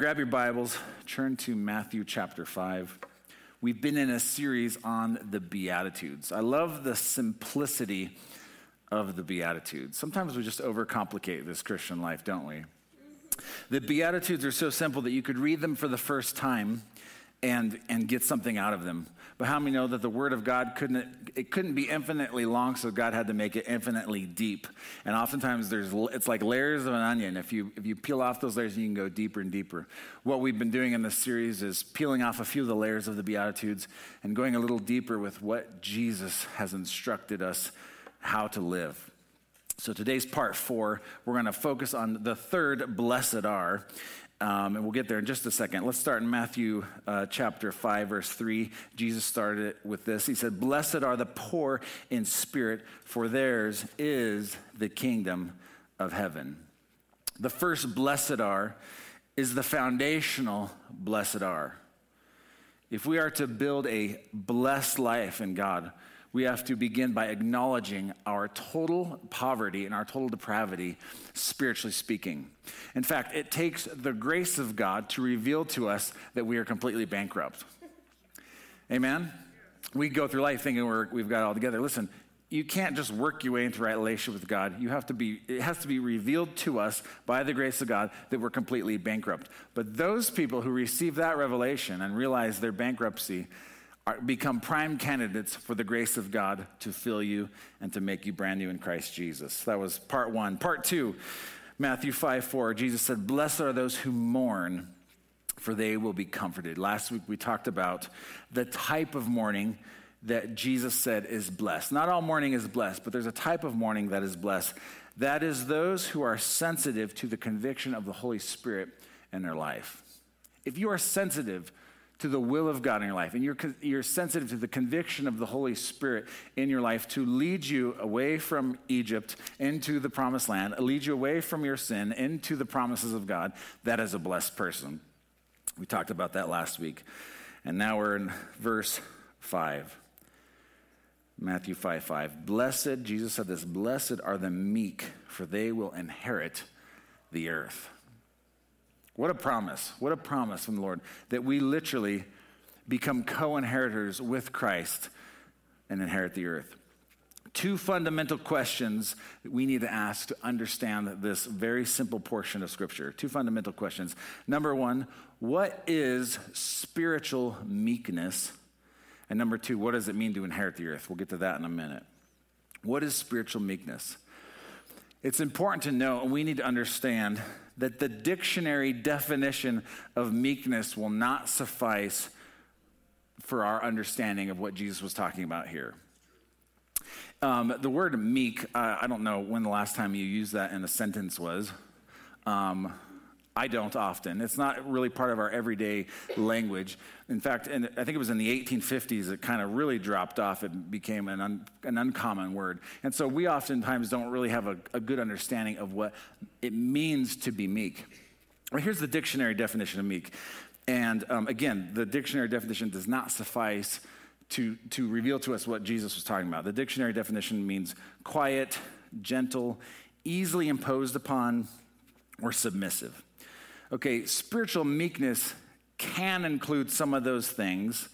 Grab your Bibles, turn to Matthew chapter 5. We've been in a series on the Beatitudes. I love the simplicity of the Beatitudes. Sometimes we just overcomplicate this Christian life, don't we? The Beatitudes are so simple that you could read them for the first time and, and get something out of them. But how many know that the Word of God couldn't, it couldn't be infinitely long, so God had to make it infinitely deep. And oftentimes there's, it's like layers of an onion. If you, if you peel off those layers, you can go deeper and deeper. What we've been doing in this series is peeling off a few of the layers of the Beatitudes and going a little deeper with what Jesus has instructed us how to live. So today's part four, we're going to focus on the third blessed are. Um, and we'll get there in just a second. Let's start in Matthew uh, chapter 5, verse 3. Jesus started it with this. He said, Blessed are the poor in spirit, for theirs is the kingdom of heaven. The first blessed are is the foundational blessed are. If we are to build a blessed life in God, we have to begin by acknowledging our total poverty and our total depravity, spiritually speaking. In fact, it takes the grace of God to reveal to us that we are completely bankrupt. Amen? We go through life thinking we're, we've got it all together. Listen, you can't just work your way into right relationship with God. You have to be, it has to be revealed to us by the grace of God that we're completely bankrupt. But those people who receive that revelation and realize their bankruptcy, are, become prime candidates for the grace of God to fill you and to make you brand new in Christ Jesus. That was part one. Part two, Matthew 5 4, Jesus said, Blessed are those who mourn, for they will be comforted. Last week we talked about the type of mourning that Jesus said is blessed. Not all mourning is blessed, but there's a type of mourning that is blessed. That is those who are sensitive to the conviction of the Holy Spirit in their life. If you are sensitive to the will of God in your life, and you're, you're sensitive to the conviction of the Holy Spirit in your life to lead you away from Egypt into the promised land, lead you away from your sin into the promises of God, that is a blessed person. We talked about that last week. And now we're in verse 5. Matthew 5 5. Blessed, Jesus said this, blessed are the meek, for they will inherit the earth. What a promise. What a promise from the Lord that we literally become co inheritors with Christ and inherit the earth. Two fundamental questions that we need to ask to understand this very simple portion of Scripture. Two fundamental questions. Number one, what is spiritual meekness? And number two, what does it mean to inherit the earth? We'll get to that in a minute. What is spiritual meekness? It's important to know, and we need to understand that the dictionary definition of meekness will not suffice for our understanding of what Jesus was talking about here. Um, the word meek, uh, I don't know when the last time you used that in a sentence was. Um, I don't often. It's not really part of our everyday language. In fact, in, I think it was in the 1850s it kind of really dropped off. It became an, un, an uncommon word. And so we oftentimes don't really have a, a good understanding of what it means to be meek. Well, here's the dictionary definition of meek. And um, again, the dictionary definition does not suffice to, to reveal to us what Jesus was talking about. The dictionary definition means quiet, gentle, easily imposed upon, or submissive. Okay, spiritual meekness can include some of those things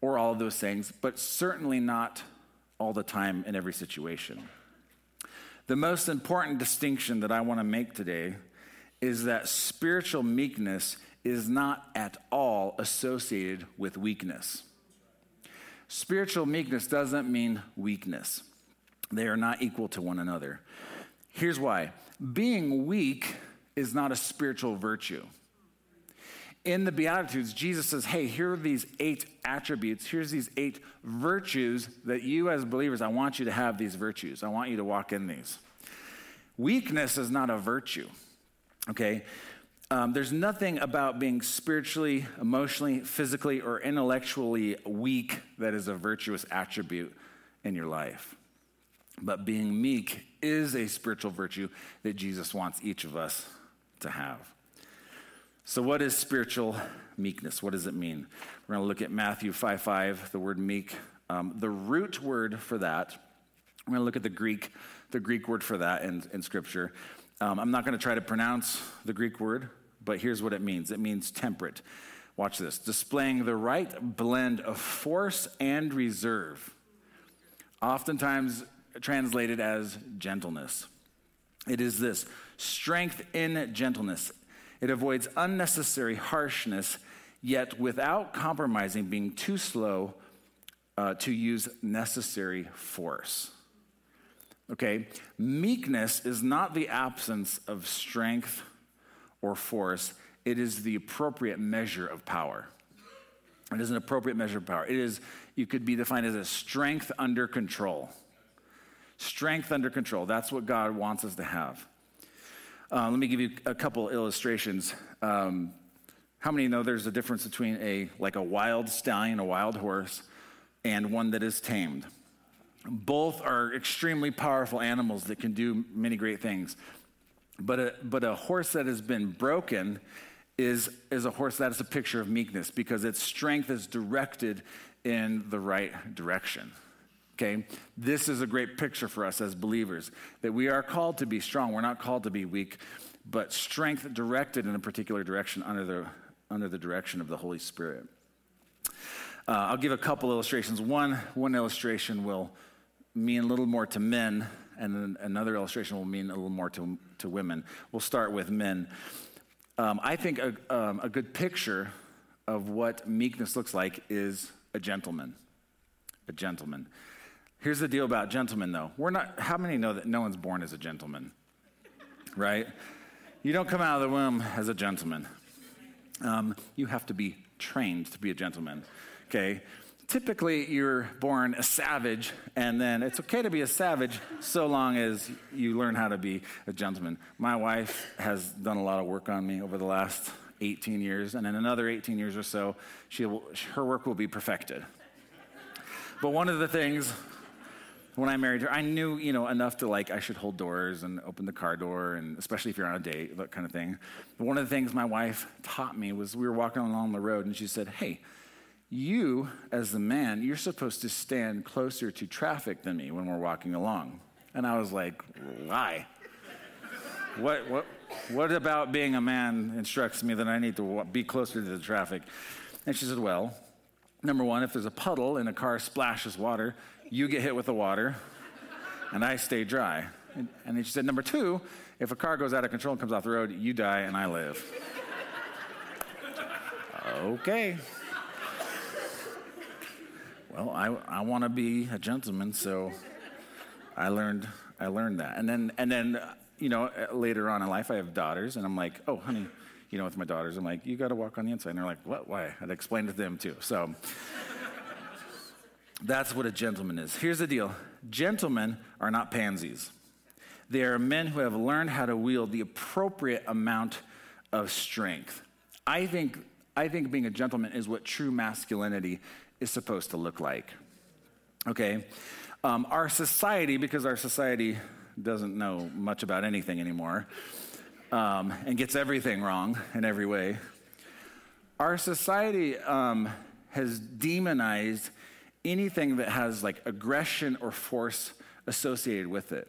or all of those things, but certainly not all the time in every situation. The most important distinction that I want to make today is that spiritual meekness is not at all associated with weakness. Spiritual meekness doesn't mean weakness, they are not equal to one another. Here's why being weak is not a spiritual virtue. In the Beatitudes, Jesus says, Hey, here are these eight attributes. Here's these eight virtues that you, as believers, I want you to have these virtues. I want you to walk in these. Weakness is not a virtue, okay? Um, there's nothing about being spiritually, emotionally, physically, or intellectually weak that is a virtuous attribute in your life. But being meek is a spiritual virtue that Jesus wants each of us to have. So, what is spiritual meekness? What does it mean? We're going to look at Matthew 5 5, the word meek. Um, the root word for that, we're going to look at the Greek, the Greek word for that in, in Scripture. Um, I'm not going to try to pronounce the Greek word, but here's what it means it means temperate. Watch this displaying the right blend of force and reserve, oftentimes translated as gentleness. It is this strength in gentleness. It avoids unnecessary harshness, yet without compromising, being too slow uh, to use necessary force. Okay? Meekness is not the absence of strength or force, it is the appropriate measure of power. It is an appropriate measure of power. It is, you could be defined as a strength under control. Strength under control. That's what God wants us to have. Uh, let me give you a couple illustrations. Um, how many know there's a difference between a like a wild stallion, a wild horse, and one that is tamed? Both are extremely powerful animals that can do many great things. But a, but a horse that has been broken is, is a horse that is a picture of meekness because its strength is directed in the right direction. Okay? This is a great picture for us as believers that we are called to be strong. We're not called to be weak, but strength directed in a particular direction under the, under the direction of the Holy Spirit. Uh, I'll give a couple illustrations. One, one illustration will mean a little more to men, and then another illustration will mean a little more to, to women. We'll start with men. Um, I think a, um, a good picture of what meekness looks like is a gentleman. A gentleman. Here's the deal about gentlemen, though. We're not, how many know that no one's born as a gentleman? Right? You don't come out of the womb as a gentleman. Um, you have to be trained to be a gentleman. Okay? Typically, you're born a savage, and then it's okay to be a savage so long as you learn how to be a gentleman. My wife has done a lot of work on me over the last 18 years, and in another 18 years or so, she will, her work will be perfected. But one of the things when I married her, I knew, you know, enough to like, I should hold doors and open the car door, and especially if you're on a date, that kind of thing. But one of the things my wife taught me was we were walking along the road, and she said, Hey, you, as the man, you're supposed to stand closer to traffic than me when we're walking along. And I was like, Why? what, what, what about being a man instructs me that I need to be closer to the traffic? And she said, Well, number one, if there's a puddle and a car splashes water, you get hit with the water, and I stay dry. And, then she said, number two, if a car goes out of control and comes off the road, you die and I live. okay. Well, I, I want to be a gentleman, so I learned I learned that. And then and then you know later on in life, I have daughters, and I'm like, oh, honey, you know, with my daughters, I'm like, you got to walk on the inside. And they're like, what? Why? I'd explain to them too. So. That's what a gentleman is. Here's the deal gentlemen are not pansies, they are men who have learned how to wield the appropriate amount of strength. I think, I think being a gentleman is what true masculinity is supposed to look like. Okay? Um, our society, because our society doesn't know much about anything anymore um, and gets everything wrong in every way, our society um, has demonized anything that has like aggression or force associated with it.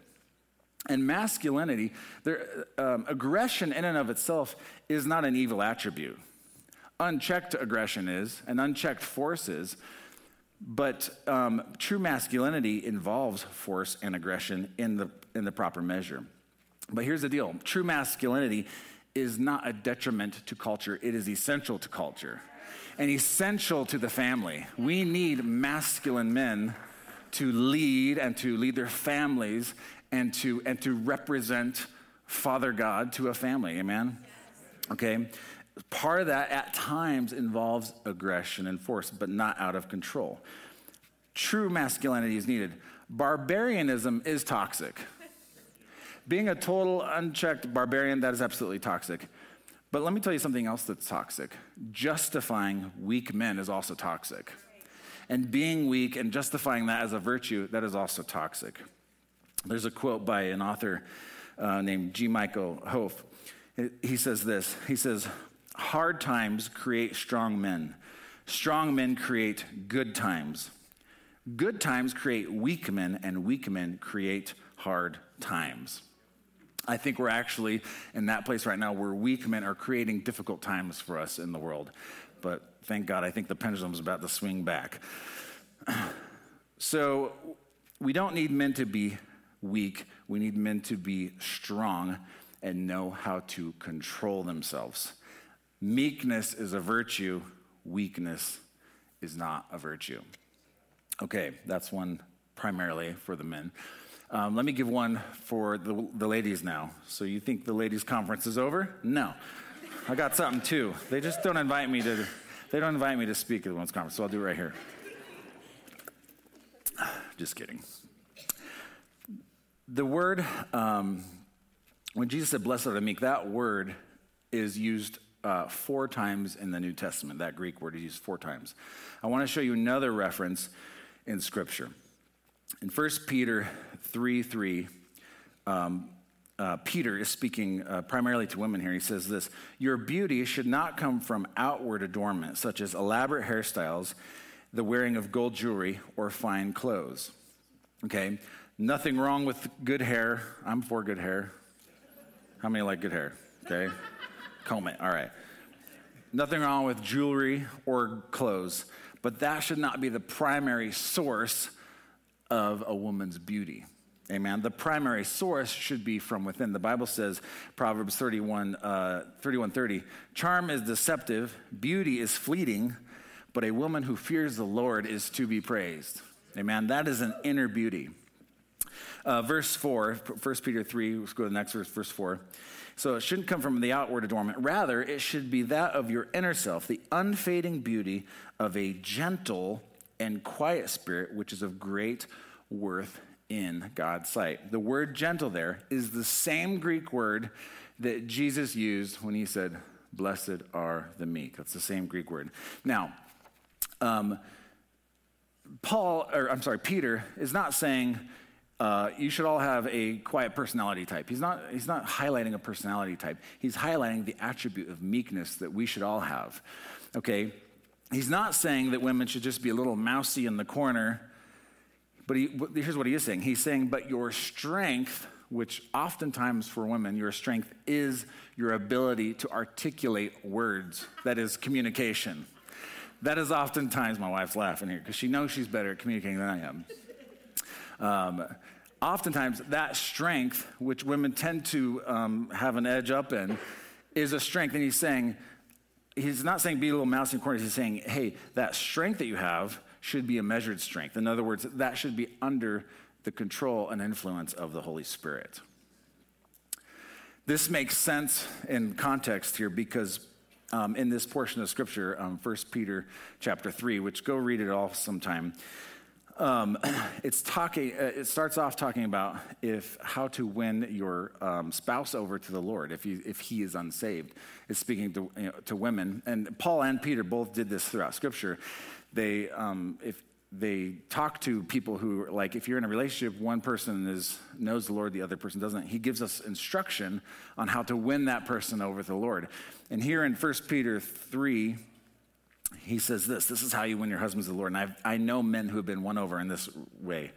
And masculinity, there, um, aggression in and of itself is not an evil attribute. Unchecked aggression is, and unchecked force is, but um, true masculinity involves force and aggression in the, in the proper measure. But here's the deal true masculinity is not a detriment to culture, it is essential to culture and essential to the family. We need masculine men to lead and to lead their families and to, and to represent Father God to a family. Amen? Okay? Part of that at times involves aggression and force, but not out of control. True masculinity is needed. Barbarianism is toxic. Being a total unchecked barbarian, that is absolutely toxic. But let me tell you something else that's toxic. Justifying weak men is also toxic. And being weak and justifying that as a virtue, that is also toxic. There's a quote by an author uh, named G. Michael Hopf. He says this He says, Hard times create strong men, strong men create good times. Good times create weak men, and weak men create hard times. I think we're actually in that place right now where weak men are creating difficult times for us in the world. But thank God, I think the pendulum's about to swing back. So we don't need men to be weak, we need men to be strong and know how to control themselves. Meekness is a virtue, weakness is not a virtue. Okay, that's one primarily for the men. Um, let me give one for the, the ladies now. So you think the ladies' conference is over? No. I got something too. They just don't invite me to. They don't invite me to speak at the women's conference, so I'll do it right here. Just kidding. The word, um, when Jesus said, "Blessed are the meek," that word is used uh, four times in the New Testament. That Greek word is used four times. I want to show you another reference in Scripture. In 1 Peter 3 3, um, uh, Peter is speaking uh, primarily to women here. He says this Your beauty should not come from outward adornment, such as elaborate hairstyles, the wearing of gold jewelry, or fine clothes. Okay? Nothing wrong with good hair. I'm for good hair. How many like good hair? Okay? Comb it. All right. Nothing wrong with jewelry or clothes, but that should not be the primary source of a woman's beauty. Amen. The primary source should be from within. The Bible says, Proverbs 31, uh, 31 30, charm is deceptive, beauty is fleeting, but a woman who fears the Lord is to be praised. Amen. That is an inner beauty. Uh, verse 4, 1 Peter 3, let's go to the next verse, verse 4. So it shouldn't come from the outward adornment. Rather, it should be that of your inner self, the unfading beauty of a gentle and quiet spirit, which is of great worth in God's sight. The word gentle there is the same Greek word that Jesus used when he said, Blessed are the meek. That's the same Greek word. Now, um, Paul, or I'm sorry, Peter is not saying uh, you should all have a quiet personality type. He's not, he's not highlighting a personality type. He's highlighting the attribute of meekness that we should all have. Okay? He's not saying that women should just be a little mousy in the corner, but he, here's what he is saying. He's saying, but your strength, which oftentimes for women, your strength is your ability to articulate words, that is communication. That is oftentimes, my wife's laughing here because she knows she's better at communicating than I am. Um, oftentimes, that strength, which women tend to um, have an edge up in, is a strength. And he's saying, he's not saying be a little mouse in corners. He's saying, hey, that strength that you have should be a measured strength. In other words, that should be under the control and influence of the Holy Spirit. This makes sense in context here because um, in this portion of Scripture, um, 1 Peter chapter 3, which go read it all sometime, um, it's talking, uh, it starts off talking about if how to win your um, spouse over to the Lord if he, if he is unsaved. It's speaking to, you know, to women. And Paul and Peter both did this throughout Scripture. They, um, if, they talk to people who like if you're in a relationship one person is knows the lord the other person doesn't he gives us instruction on how to win that person over to the lord and here in 1 peter 3 he says this this is how you win your husbands the lord. And I've, i know men who have been won over in this way.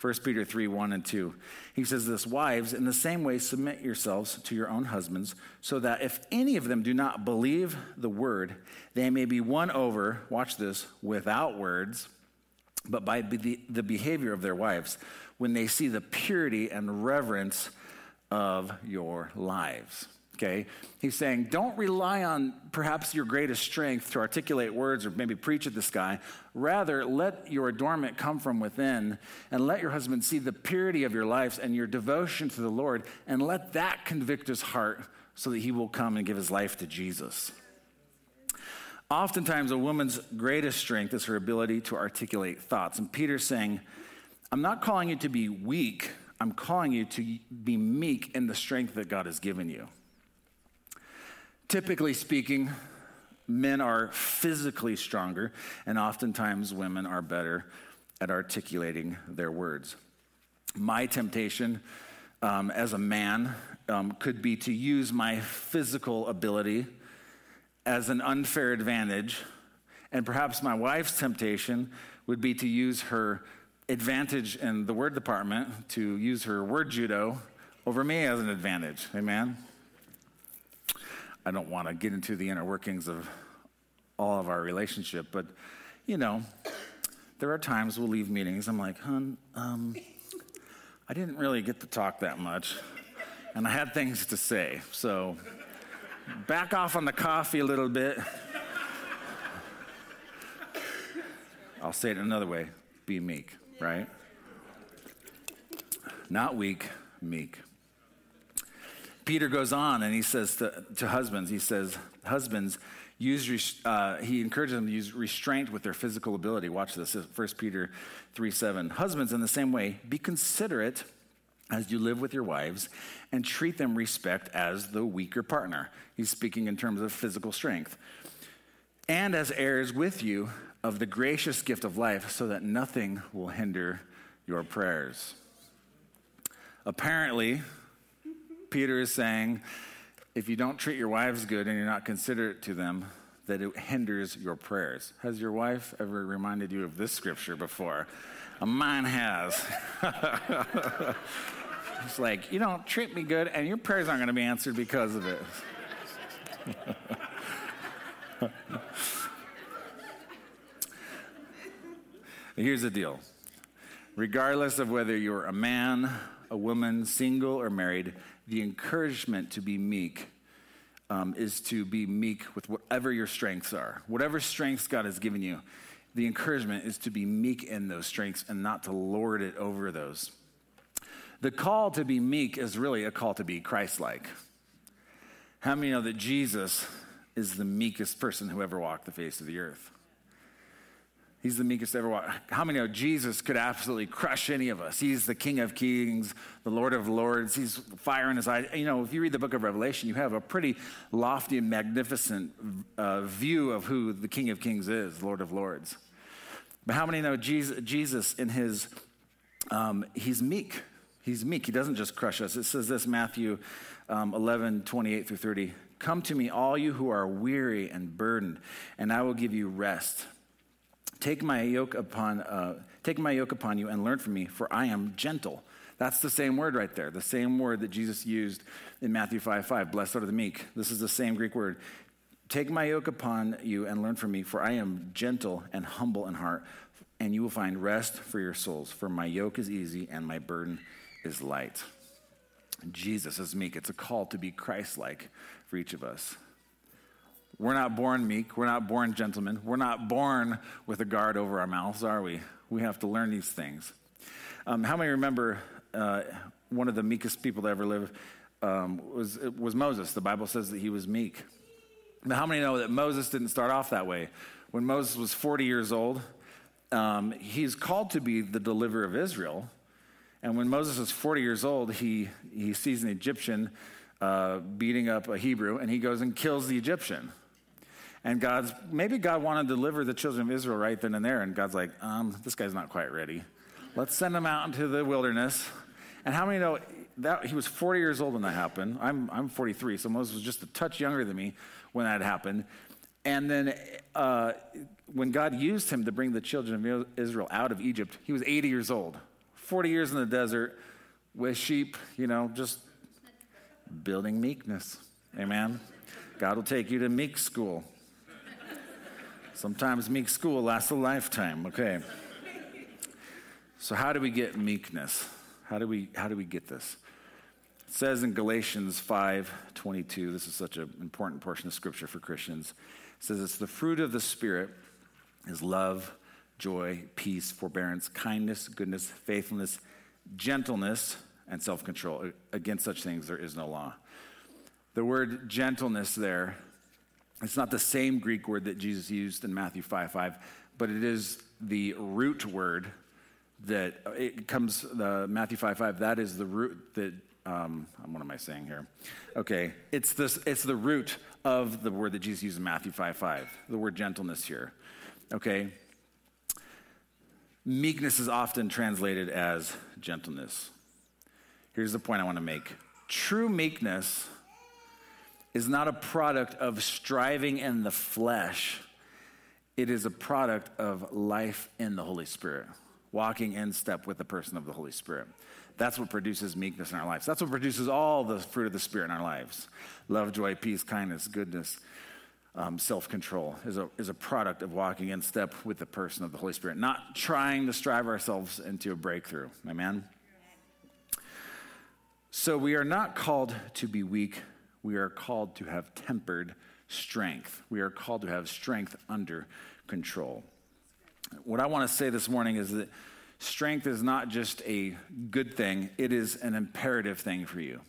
1 peter 3 1 and 2 he says this wives in the same way submit yourselves to your own husbands so that if any of them do not believe the word they may be won over watch this without words but by the, the behavior of their wives when they see the purity and reverence of your lives okay? He's saying, don't rely on perhaps your greatest strength to articulate words or maybe preach at this guy. Rather, let your adornment come from within and let your husband see the purity of your lives and your devotion to the Lord and let that convict his heart so that he will come and give his life to Jesus. Oftentimes, a woman's greatest strength is her ability to articulate thoughts. And Peter's saying, I'm not calling you to be weak, I'm calling you to be meek in the strength that God has given you. Typically speaking, men are physically stronger, and oftentimes women are better at articulating their words. My temptation um, as a man um, could be to use my physical ability as an unfair advantage, and perhaps my wife's temptation would be to use her advantage in the word department, to use her word judo over me as an advantage. Amen? I don't want to get into the inner workings of all of our relationship, but you know, there are times we'll leave meetings. I'm like, hun, um, I didn't really get to talk that much, and I had things to say. So back off on the coffee a little bit. I'll say it another way be meek, right? Not weak, meek. Peter goes on and he says to, to husbands, he says, Husbands, use, uh, he encourages them to use restraint with their physical ability. Watch this, 1 Peter 3 7. Husbands, in the same way, be considerate as you live with your wives and treat them respect as the weaker partner. He's speaking in terms of physical strength. And as heirs with you of the gracious gift of life, so that nothing will hinder your prayers. Apparently, Peter is saying if you don't treat your wives good and you're not considerate to them, that it hinders your prayers. Has your wife ever reminded you of this scripture before? Mine has. it's like, you don't treat me good, and your prayers aren't going to be answered because of it. Here's the deal regardless of whether you're a man, a woman, single, or married, the encouragement to be meek um, is to be meek with whatever your strengths are. Whatever strengths God has given you, the encouragement is to be meek in those strengths and not to lord it over those. The call to be meek is really a call to be Christ like. How many know that Jesus is the meekest person who ever walked the face of the earth? He's the meekest ever walked. How many know Jesus could absolutely crush any of us? He's the King of Kings, the Lord of Lords. He's fire in his eyes. You know, if you read the book of Revelation, you have a pretty lofty and magnificent uh, view of who the King of Kings is, Lord of Lords. But how many know Jesus, Jesus in his, um, he's meek. He's meek. He doesn't just crush us. It says this, Matthew um, 11, 28 through 30. Come to me, all you who are weary and burdened, and I will give you rest. Take my yoke upon, uh, take my yoke upon you and learn from me, for I am gentle. That's the same word right there, the same word that Jesus used in Matthew 5 5. Blessed are the meek. This is the same Greek word. Take my yoke upon you and learn from me, for I am gentle and humble in heart, and you will find rest for your souls. For my yoke is easy and my burden is light. Jesus is meek. It's a call to be Christ like for each of us. We're not born meek. We're not born gentlemen. We're not born with a guard over our mouths, are we? We have to learn these things. Um, how many remember uh, one of the meekest people to ever live um, was, was Moses? The Bible says that he was meek. Now, how many know that Moses didn't start off that way? When Moses was 40 years old, um, he's called to be the deliverer of Israel. And when Moses was 40 years old, he, he sees an Egyptian uh, beating up a Hebrew, and he goes and kills the Egyptian. And God's, maybe God wanted to deliver the children of Israel right then and there. And God's like, um, this guy's not quite ready. Let's send him out into the wilderness. And how many know that he was 40 years old when that happened? I'm, I'm 43, so Moses was just a touch younger than me when that happened. And then uh, when God used him to bring the children of Israel out of Egypt, he was 80 years old. 40 years in the desert with sheep, you know, just building meekness. Amen. God will take you to meek school. Sometimes meek school lasts a lifetime. Okay. So how do we get meekness? How do we how do we get this? It says in Galatians 5:22, this is such an important portion of scripture for Christians. It says it's the fruit of the spirit is love, joy, peace, forbearance, kindness, goodness, faithfulness, gentleness, and self-control. Against such things there is no law. The word gentleness there it's not the same Greek word that Jesus used in Matthew 5 5, but it is the root word that it comes, the Matthew 5 5, that is the root that, um, what am I saying here? Okay, it's, this, it's the root of the word that Jesus used in Matthew 5 5, the word gentleness here. Okay? Meekness is often translated as gentleness. Here's the point I want to make true meekness is not a product of striving in the flesh, it is a product of life in the Holy Spirit, walking in step with the person of the Holy Spirit. That's what produces meekness in our lives. That's what produces all the fruit of the Spirit in our lives love, joy, peace, kindness, goodness, um, self control is a, is a product of walking in step with the person of the Holy Spirit, not trying to strive ourselves into a breakthrough. Amen? So we are not called to be weak, we are called to have tempered strength. We are called to have strength under control. What I want to say this morning is that strength is not just a good thing, it is an imperative thing for you.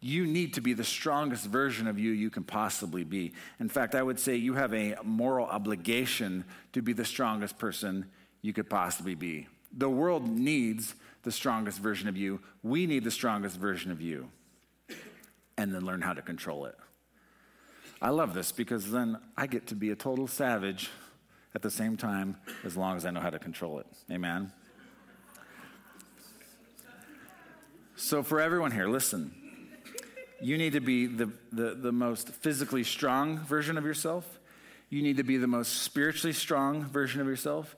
You need to be the strongest version of you you can possibly be. In fact, I would say you have a moral obligation to be the strongest person you could possibly be. The world needs the strongest version of you. We need the strongest version of you. And then learn how to control it. I love this because then I get to be a total savage at the same time as long as I know how to control it. Amen. So, for everyone here, listen. You need to be the, the, the most physically strong version of yourself. You need to be the most spiritually strong version of yourself.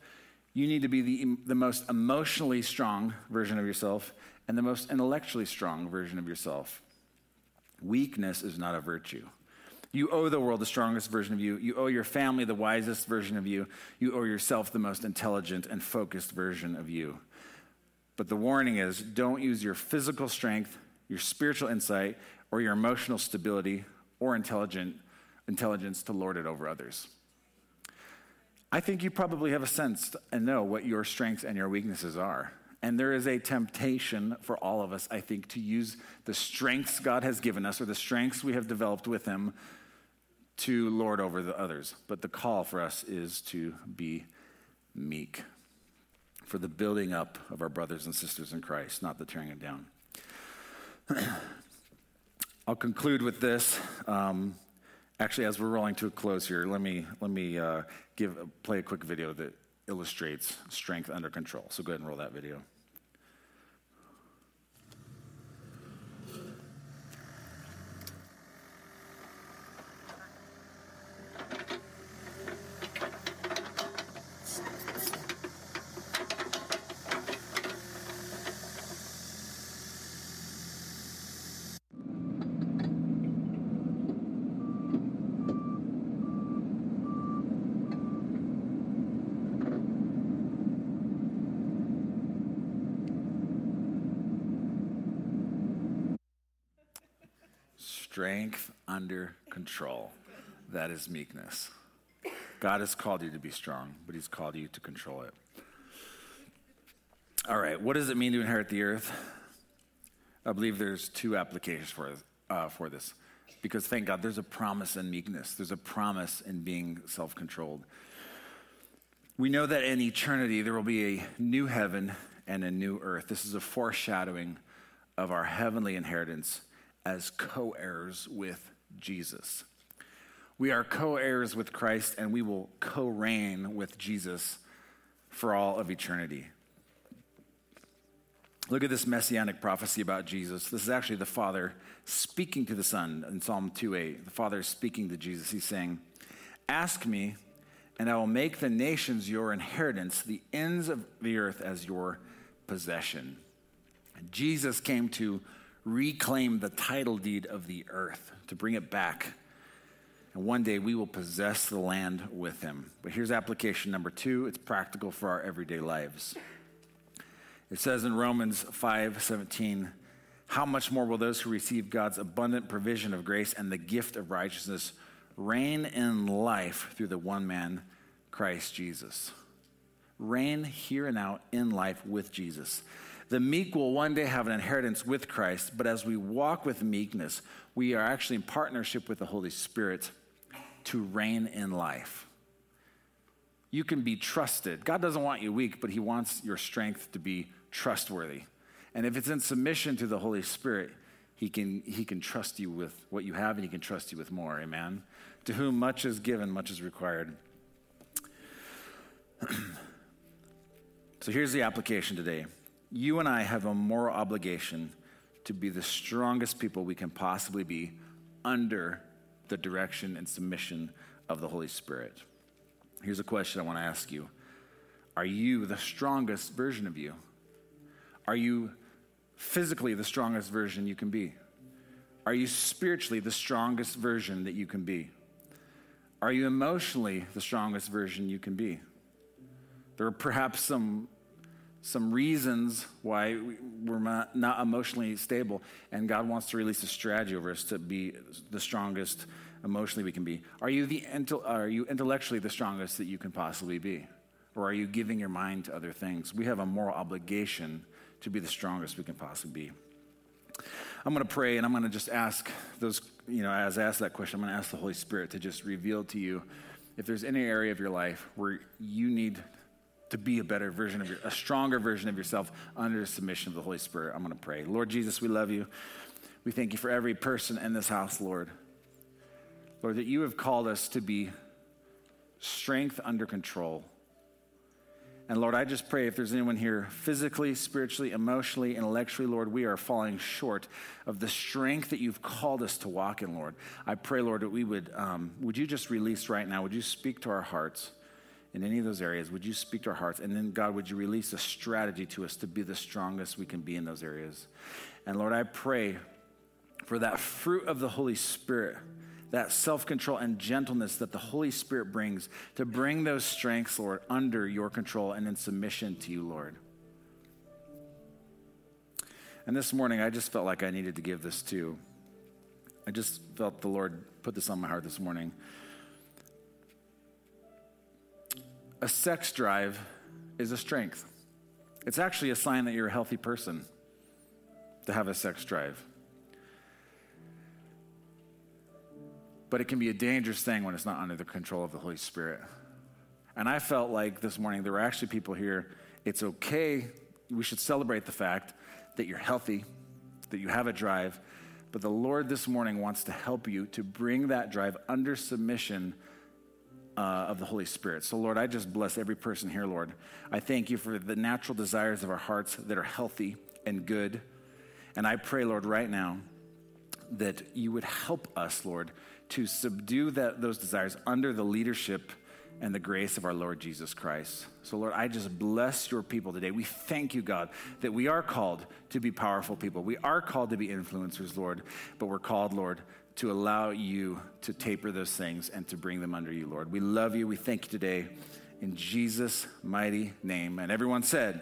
You need to be the, the most emotionally strong version of yourself and the most intellectually strong version of yourself. Weakness is not a virtue. You owe the world the strongest version of you. You owe your family the wisest version of you. You owe yourself the most intelligent and focused version of you. But the warning is don't use your physical strength, your spiritual insight, or your emotional stability or intelligent, intelligence to lord it over others. I think you probably have a sense and know what your strengths and your weaknesses are. And there is a temptation for all of us, I think, to use the strengths God has given us or the strengths we have developed with Him to lord over the others. But the call for us is to be meek for the building up of our brothers and sisters in Christ, not the tearing it down. I'll conclude with this. Um, actually, as we're rolling to a close here, let me let me uh, give play a quick video that illustrates strength under control. So go ahead and roll that video. Strength under control. That is meekness. God has called you to be strong, but He's called you to control it. All right, what does it mean to inherit the earth? I believe there's two applications for, uh, for this. Because thank God, there's a promise in meekness, there's a promise in being self controlled. We know that in eternity there will be a new heaven and a new earth. This is a foreshadowing of our heavenly inheritance as co heirs with Jesus. We are co heirs with Christ and we will co reign with Jesus for all of eternity. Look at this messianic prophecy about Jesus. This is actually the Father speaking to the Son in Psalm 2:8. The Father is speaking to Jesus. He's saying, Ask me, and I will make the nations your inheritance, the ends of the earth as your possession. Jesus came to reclaim the title deed of the earth, to bring it back. And one day we will possess the land with him. But here's application number two it's practical for our everyday lives. It says in Romans 5 17, how much more will those who receive God's abundant provision of grace and the gift of righteousness reign in life through the one man, Christ Jesus? Reign here and now in life with Jesus. The meek will one day have an inheritance with Christ, but as we walk with meekness, we are actually in partnership with the Holy Spirit to reign in life. You can be trusted. God doesn't want you weak, but He wants your strength to be trustworthy. And if it's in submission to the Holy Spirit, He can, he can trust you with what you have and He can trust you with more. Amen. To whom much is given, much is required. so here's the application today you and I have a moral obligation to be the strongest people we can possibly be under the direction and submission of the Holy Spirit. Here's a question I want to ask you Are you the strongest version of you? Are you physically the strongest version you can be? Are you spiritually the strongest version that you can be? Are you emotionally the strongest version you can be? There are perhaps some, some reasons why we're not, emotionally stable, and God wants to release a strategy over us to be the strongest emotionally we can be. Are you, the, are you intellectually the strongest that you can possibly be? Or are you giving your mind to other things? We have a moral obligation to be the strongest we can possibly be. I'm going to pray and I'm going to just ask those, you know, as I ask that question, I'm going to ask the Holy Spirit to just reveal to you if there's any area of your life where you need to be a better version of your, a stronger version of yourself under the submission of the Holy Spirit. I'm going to pray. Lord Jesus, we love you. We thank you for every person in this house, Lord. Lord, that you have called us to be strength under control. And Lord, I just pray if there's anyone here physically, spiritually, emotionally, intellectually, Lord, we are falling short of the strength that you've called us to walk in, Lord. I pray, Lord, that we would, um, would you just release right now? Would you speak to our hearts in any of those areas? Would you speak to our hearts? And then, God, would you release a strategy to us to be the strongest we can be in those areas? And Lord, I pray for that fruit of the Holy Spirit that self control and gentleness that the Holy Spirit brings to bring those strengths, Lord, under your control and in submission to you, Lord. And this morning, I just felt like I needed to give this too. I just felt the Lord put this on my heart this morning. A sex drive is a strength. It's actually a sign that you're a healthy person to have a sex drive. but it can be a dangerous thing when it's not under the control of the Holy Spirit. And I felt like this morning there were actually people here. It's okay. We should celebrate the fact that you're healthy, that you have a drive. But the Lord this morning wants to help you to bring that drive under submission uh, of the Holy Spirit. So, Lord, I just bless every person here, Lord. I thank you for the natural desires of our hearts that are healthy and good. And I pray, Lord, right now that you would help us, Lord, to subdue that, those desires under the leadership and the grace of our Lord Jesus Christ. So, Lord, I just bless your people today. We thank you, God, that we are called to be powerful people. We are called to be influencers, Lord, but we're called, Lord, to allow you to taper those things and to bring them under you, Lord. We love you. We thank you today in Jesus' mighty name. And everyone said,